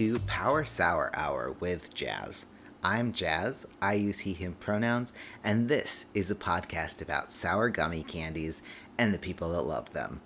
to Power Sour Hour with Jazz. I'm Jazz, I use he, him pronouns, and this is a podcast about sour gummy candies and the people that love them.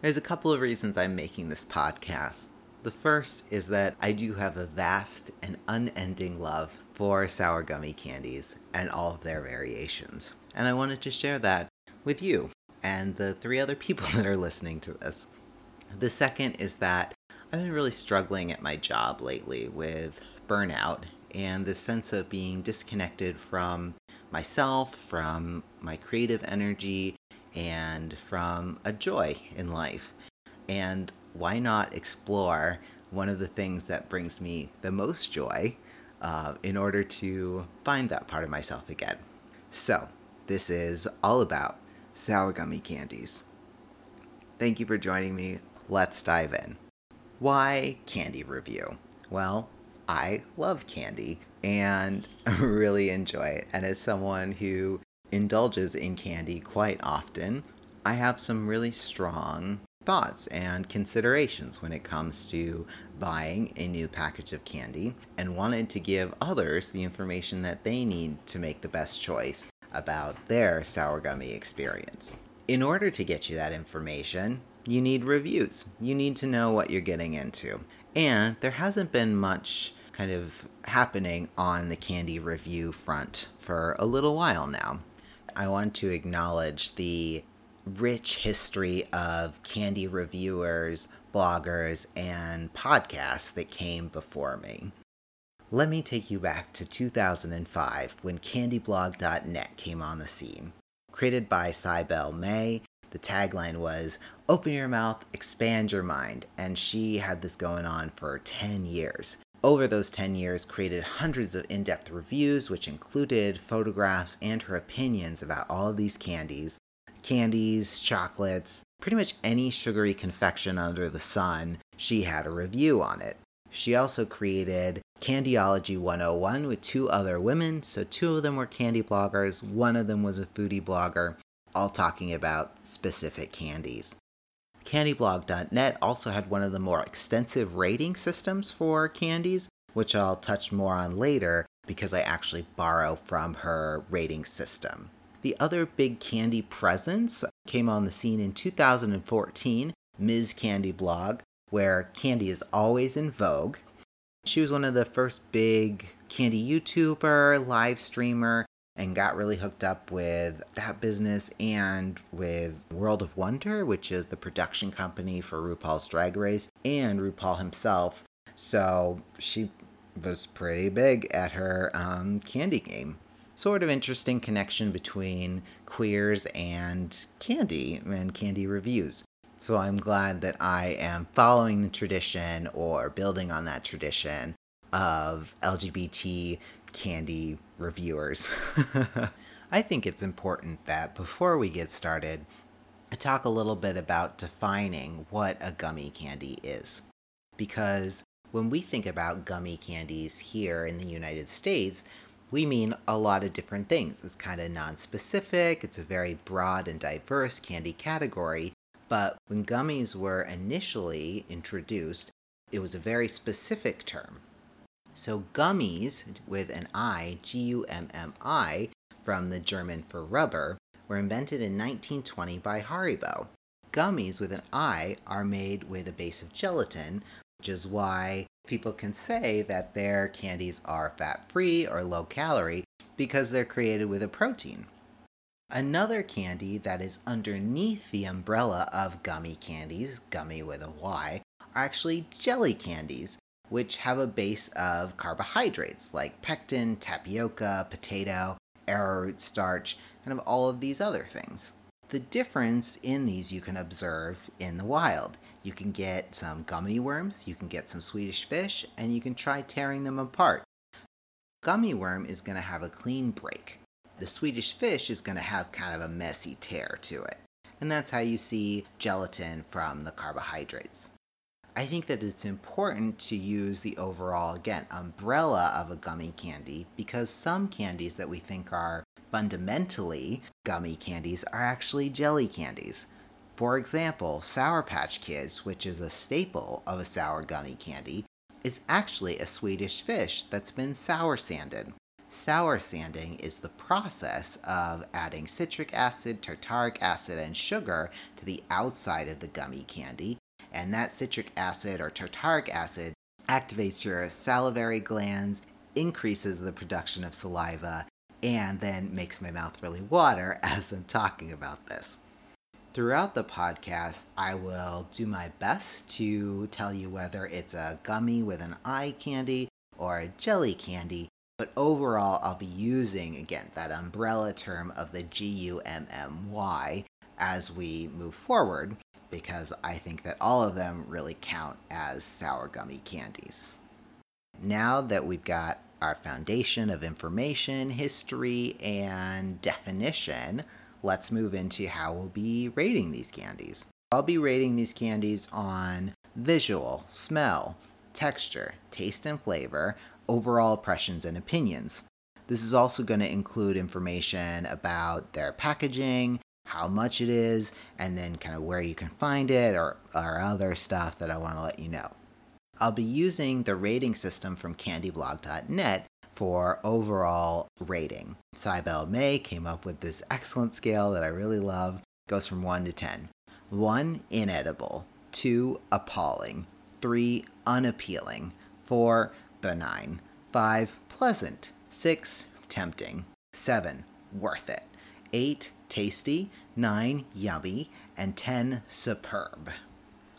There's a couple of reasons I'm making this podcast. The first is that I do have a vast and unending love for sour gummy candies and all of their variations, and I wanted to share that with you and the three other people that are listening to this. The second is that I've been really struggling at my job lately with burnout and the sense of being disconnected from myself, from my creative energy, and from a joy in life. And why not explore one of the things that brings me the most joy uh, in order to find that part of myself again? So, this is all about sour gummy candies. Thank you for joining me. Let's dive in. Why candy review? Well, I love candy and really enjoy it. And as someone who indulges in candy quite often, I have some really strong thoughts and considerations when it comes to buying a new package of candy and wanted to give others the information that they need to make the best choice about their sour gummy experience. In order to get you that information, you need reviews. You need to know what you're getting into. And there hasn't been much kind of happening on the candy review front for a little while now. I want to acknowledge the rich history of candy reviewers, bloggers, and podcasts that came before me. Let me take you back to 2005 when candyblog.net came on the scene. Created by Cybele May the tagline was Open your mouth, expand your mind. And she had this going on for 10 years. Over those 10 years, created hundreds of in depth reviews, which included photographs and her opinions about all of these candies candies, chocolates, pretty much any sugary confection under the sun, she had a review on it. She also created Candyology 101 with two other women. So, two of them were candy bloggers, one of them was a foodie blogger, all talking about specific candies. Candyblog.net also had one of the more extensive rating systems for candies, which I'll touch more on later because I actually borrow from her rating system. The other big candy presence came on the scene in 2014, Ms. Candy Blog, where candy is always in vogue. She was one of the first big candy YouTuber, live streamer, and got really hooked up with that business and with World of Wonder, which is the production company for RuPaul's Drag Race, and RuPaul himself. So she was pretty big at her um, candy game. Sort of interesting connection between queers and candy and candy reviews. So I'm glad that I am following the tradition or building on that tradition of LGBT candy reviewers. I think it's important that before we get started, I talk a little bit about defining what a gummy candy is. Because when we think about gummy candies here in the United States, we mean a lot of different things. It's kind of non specific, it's a very broad and diverse candy category. But when gummies were initially introduced, it was a very specific term. So gummies with an I, G U M M I, from the German for rubber, were invented in 1920 by Haribo. Gummies with an I are made with a base of gelatin, which is why people can say that their candies are fat free or low calorie because they're created with a protein. Another candy that is underneath the umbrella of gummy candies, gummy with a Y, are actually jelly candies, which have a base of carbohydrates like pectin, tapioca, potato, arrowroot starch, and of all of these other things. The difference in these you can observe in the wild. You can get some gummy worms, you can get some Swedish fish, and you can try tearing them apart. Gummy worm is going to have a clean break. The Swedish fish is going to have kind of a messy tear to it. And that's how you see gelatin from the carbohydrates. I think that it's important to use the overall, again, umbrella of a gummy candy because some candies that we think are fundamentally gummy candies are actually jelly candies. For example, Sour Patch Kids, which is a staple of a sour gummy candy, is actually a Swedish fish that's been sour sanded. Sour sanding is the process of adding citric acid, tartaric acid, and sugar to the outside of the gummy candy, and that citric acid or tartaric acid activates your salivary glands, increases the production of saliva, and then makes my mouth really water as I'm talking about this. Throughout the podcast, I will do my best to tell you whether it's a gummy with an eye candy or a jelly candy, but overall, I'll be using, again, that umbrella term of the G U M M Y as we move forward, because I think that all of them really count as sour gummy candies. Now that we've got our foundation of information, history, and definition, let's move into how we'll be rating these candies. I'll be rating these candies on visual, smell, texture, taste, and flavor, overall impressions and opinions. This is also going to include information about their packaging, how much it is, and then kind of where you can find it or, or other stuff that I want to let you know. I'll be using the rating system from candyblog.net for overall rating. Cybele May came up with this excellent scale that I really love. It goes from 1 to 10. 1 inedible, 2 appalling, 3 unappealing, 4 benign. 5. Pleasant. 6. Tempting. 7. Worth it. 8. Tasty. 9. Yummy. And 10. Superb.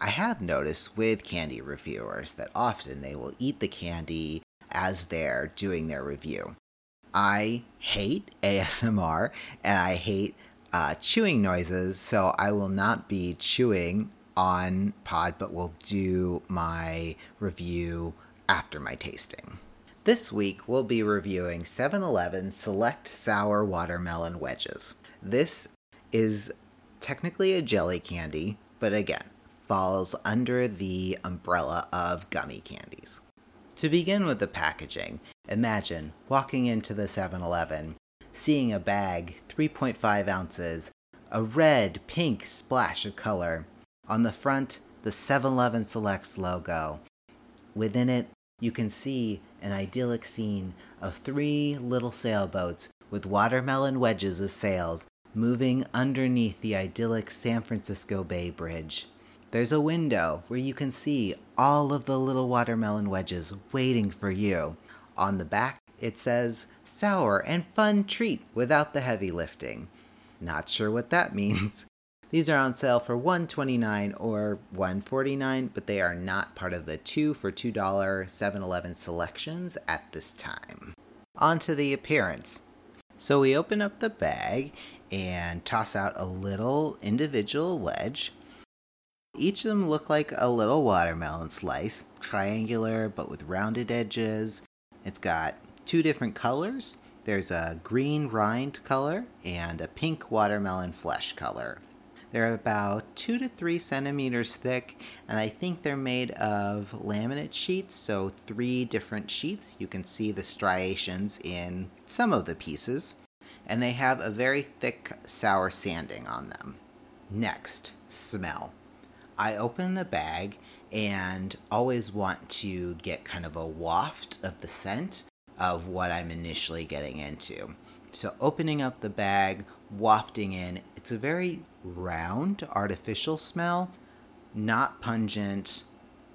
I have noticed with candy reviewers that often they will eat the candy as they're doing their review. I hate ASMR and I hate uh, chewing noises, so I will not be chewing on pod, but will do my review after my tasting. This week, we'll be reviewing 7 Eleven Select Sour Watermelon Wedges. This is technically a jelly candy, but again, falls under the umbrella of gummy candies. To begin with the packaging, imagine walking into the 7 Eleven, seeing a bag 3.5 ounces, a red pink splash of color. On the front, the 7 Eleven Selects logo. Within it, you can see an idyllic scene of three little sailboats with watermelon wedges as sails moving underneath the idyllic San Francisco Bay Bridge. There's a window where you can see all of the little watermelon wedges waiting for you. On the back, it says, Sour and fun treat without the heavy lifting. Not sure what that means, these are on sale for 129 or 149, but they are not part of the 2 for $2 7-Eleven selections at this time. On to the appearance. So we open up the bag and toss out a little individual wedge. Each of them look like a little watermelon slice, triangular but with rounded edges. It's got two different colors. There's a green rind color and a pink watermelon flesh color. They're about two to three centimeters thick, and I think they're made of laminate sheets, so three different sheets. You can see the striations in some of the pieces, and they have a very thick sour sanding on them. Next, smell. I open the bag and always want to get kind of a waft of the scent of what I'm initially getting into. So, opening up the bag, wafting in, it's a very round, artificial smell, not pungent.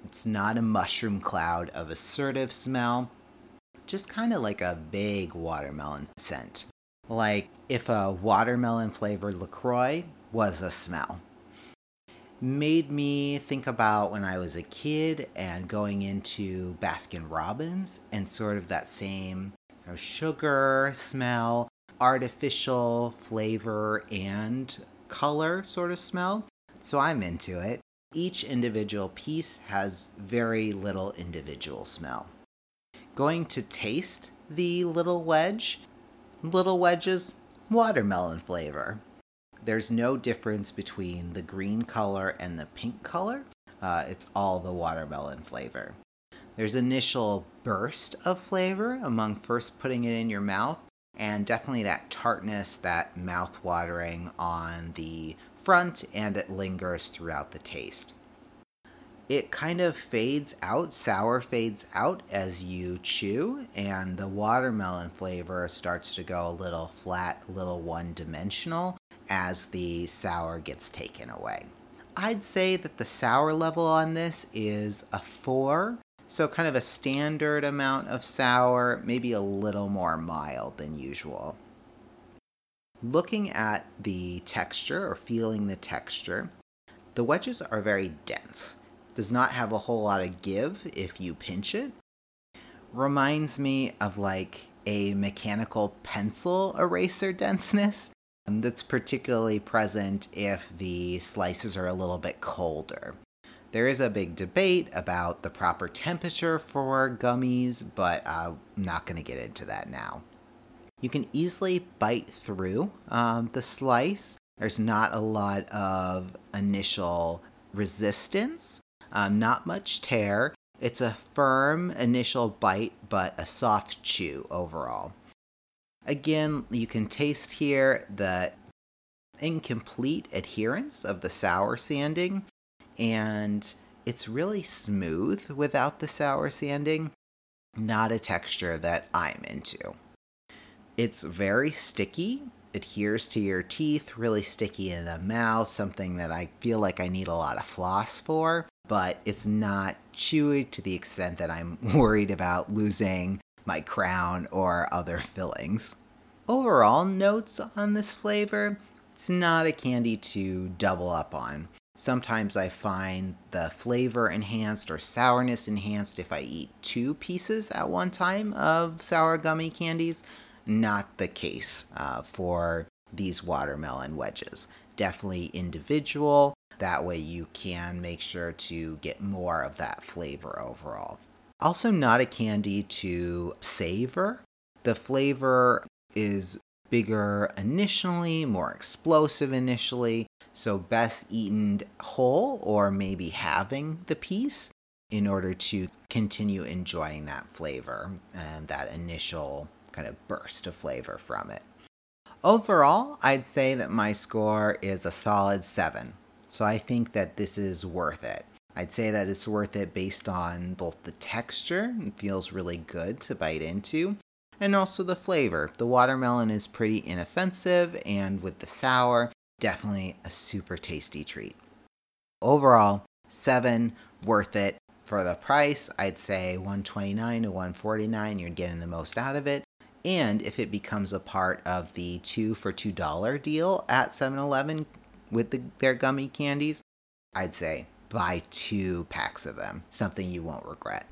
It's not a mushroom cloud of assertive smell, just kind of like a vague watermelon scent. Like if a watermelon flavored LaCroix was a smell. Made me think about when I was a kid and going into Baskin Robbins and sort of that same you know, sugar smell, artificial flavor, and color sort of smell. So I'm into it. Each individual piece has very little individual smell. Going to taste the little wedge. Little wedges, watermelon flavor. There's no difference between the green color and the pink color. Uh, it's all the watermelon flavor. There's initial burst of flavor among first putting it in your mouth, and definitely that tartness, that mouth watering on the front, and it lingers throughout the taste. It kind of fades out, sour fades out as you chew, and the watermelon flavor starts to go a little flat, a little one dimensional as the sour gets taken away. I'd say that the sour level on this is a four, so kind of a standard amount of sour, maybe a little more mild than usual. Looking at the texture or feeling the texture, the wedges are very dense does not have a whole lot of give if you pinch it. Reminds me of like a mechanical pencil eraser denseness um, that's particularly present if the slices are a little bit colder. There is a big debate about the proper temperature for gummies, but I'm not going to get into that now. You can easily bite through um, the slice. There's not a lot of initial resistance, um, not much tear. It's a firm initial bite, but a soft chew overall. Again, you can taste here the incomplete adherence of the sour sanding, and it's really smooth without the sour sanding. Not a texture that I'm into. It's very sticky, adheres to your teeth, really sticky in the mouth, something that I feel like I need a lot of floss for but it's not chewy to the extent that I'm worried about losing my crown or other fillings. Overall notes on this flavor, it's not a candy to double up on. Sometimes I find the flavor enhanced or sourness enhanced if I eat two pieces at one time of sour gummy candies. Not the case uh, for these watermelon wedges. Definitely individual, that way you can make sure to get more of that flavor overall. Also, not a candy to savor. The flavor is bigger initially, more explosive initially, so best eaten whole or maybe having the piece in order to continue enjoying that flavor and that initial kind of burst of flavor from it. Overall, I'd say that my score is a solid 7. So I think that this is worth it. I'd say that it's worth it based on both the texture, it feels really good to bite into, and also the flavor. The watermelon is pretty inoffensive, and with the sour, definitely a super tasty treat. Overall, 7 worth it. For the price, I'd say 129 to 149, you're getting the most out of it. And if it becomes a part of the 2 for $2 deal at 7-Eleven, with the, their gummy candies, I'd say buy two packs of them, something you won't regret.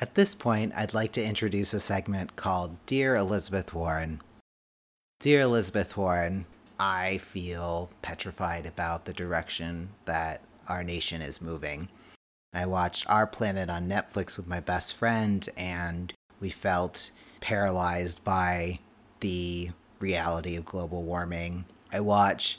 At this point, I'd like to introduce a segment called Dear Elizabeth Warren. Dear Elizabeth Warren, I feel petrified about the direction that our nation is moving. I watched Our Planet on Netflix with my best friend, and we felt paralyzed by the reality of global warming. I watch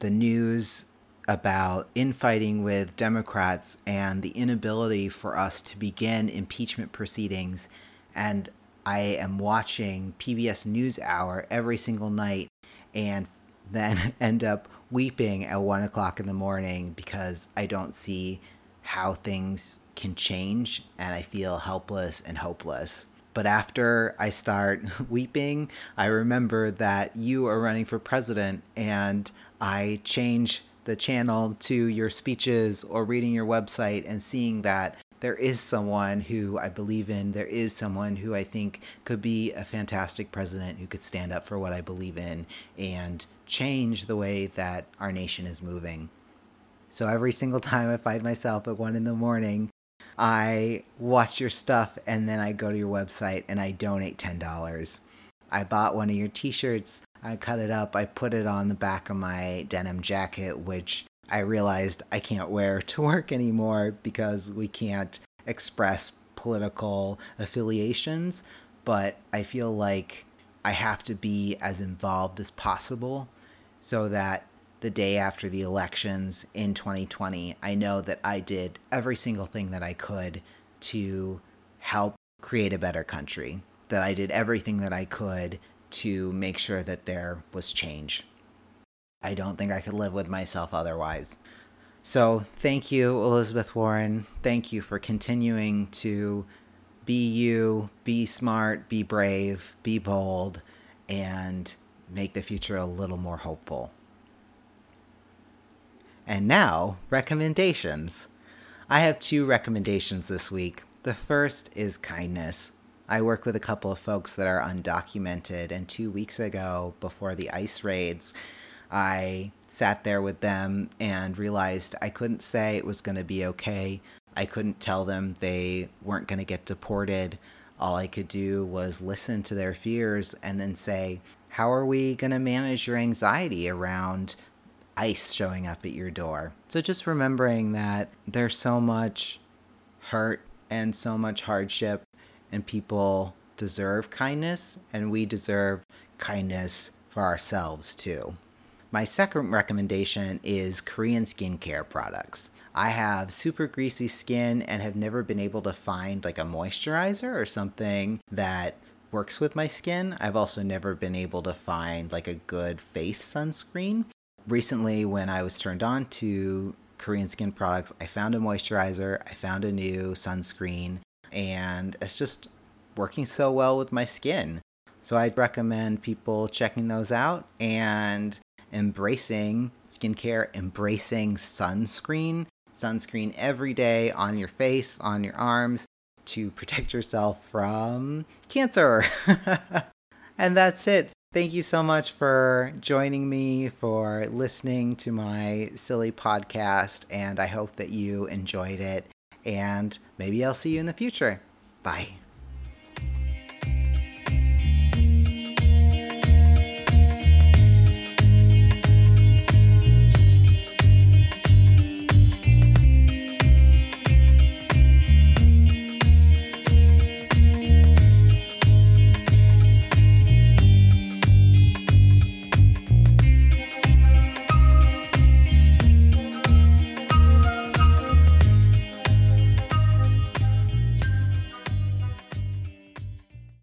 the news about infighting with Democrats and the inability for us to begin impeachment proceedings. And I am watching PBS NewsHour every single night and then end up weeping at one o'clock in the morning because I don't see how things can change and I feel helpless and hopeless. But after I start weeping, I remember that you are running for president and I change the channel to your speeches or reading your website and seeing that there is someone who I believe in. There is someone who I think could be a fantastic president who could stand up for what I believe in and change the way that our nation is moving. So every single time I find myself at one in the morning, I watch your stuff and then I go to your website and I donate $10. I bought one of your t shirts I cut it up, I put it on the back of my denim jacket, which I realized I can't wear to work anymore because we can't express political affiliations. But I feel like I have to be as involved as possible so that the day after the elections in 2020, I know that I did every single thing that I could to help create a better country, that I did everything that I could to make sure that there was change. I don't think I could live with myself otherwise. So, thank you, Elizabeth Warren. Thank you for continuing to be you, be smart, be brave, be bold, and make the future a little more hopeful. And now, recommendations. I have two recommendations this week. The first is kindness. I work with a couple of folks that are undocumented, and two weeks ago, before the ICE raids, I sat there with them and realized I couldn't say it was going to be okay. I couldn't tell them they weren't going to get deported. All I could do was listen to their fears and then say, How are we going to manage your anxiety around ICE showing up at your door? So just remembering that there's so much hurt and so much hardship, and people deserve kindness, and we deserve kindness for ourselves too. My second recommendation is Korean skincare products. I have super greasy skin and have never been able to find like a moisturizer or something that works with my skin. I've also never been able to find like a good face sunscreen. Recently, when I was turned on to Korean skin products, I found a moisturizer, I found a new sunscreen, and it's just working so well with my skin. So I'd recommend people checking those out and embracing skincare, embracing sunscreen, sunscreen every day on your face, on your arms to protect yourself from cancer. and that's it. Thank you so much for joining me, for listening to my silly podcast, and I hope that you enjoyed it. And maybe I'll see you in the future. Bye.